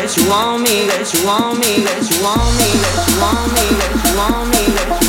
That you want me, that you want me, that you want me, that you want me, that you want me, that you want me,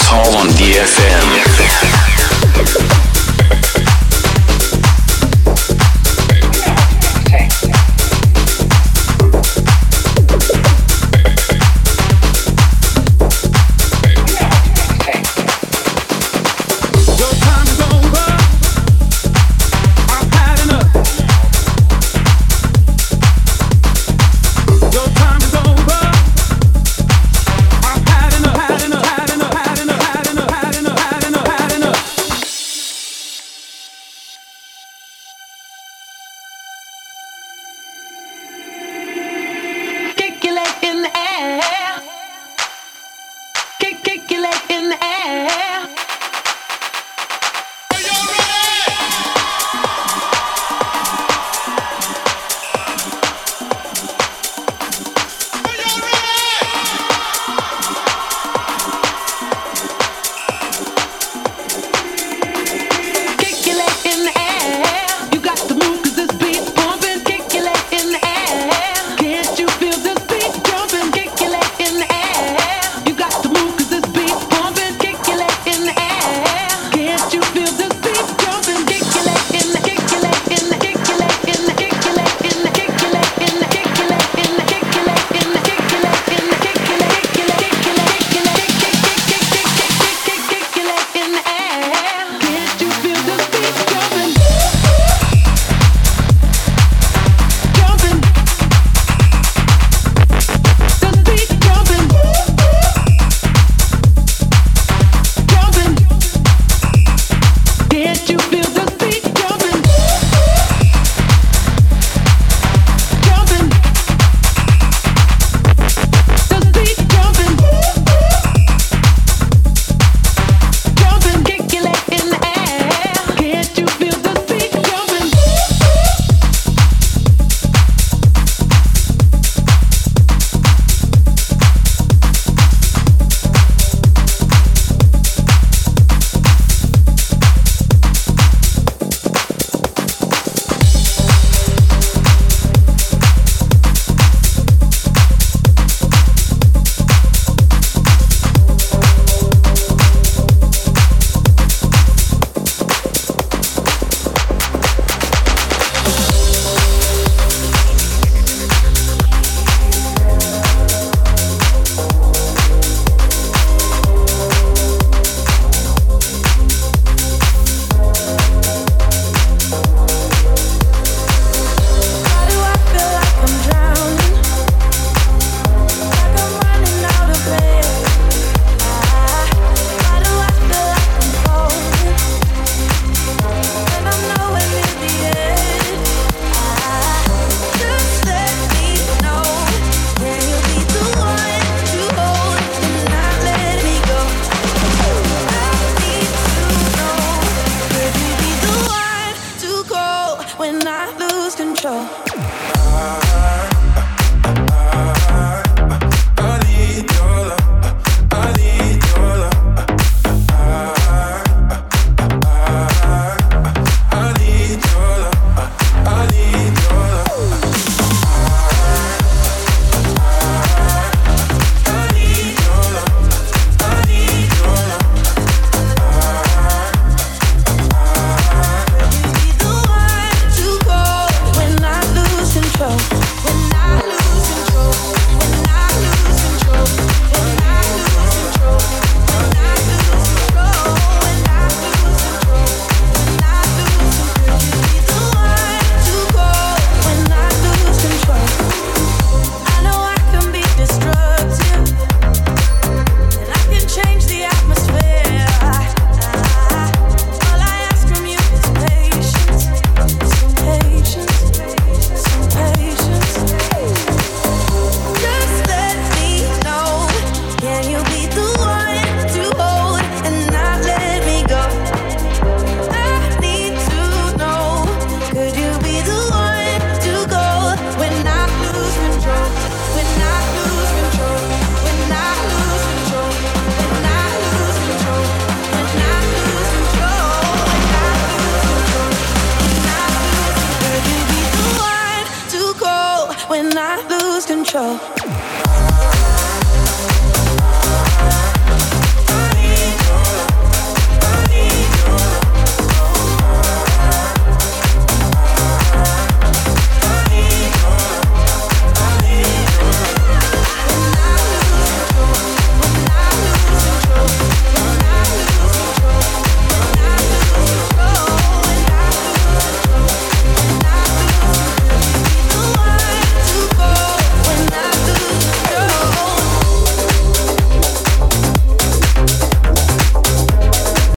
Dance Hall on DFM. you feel?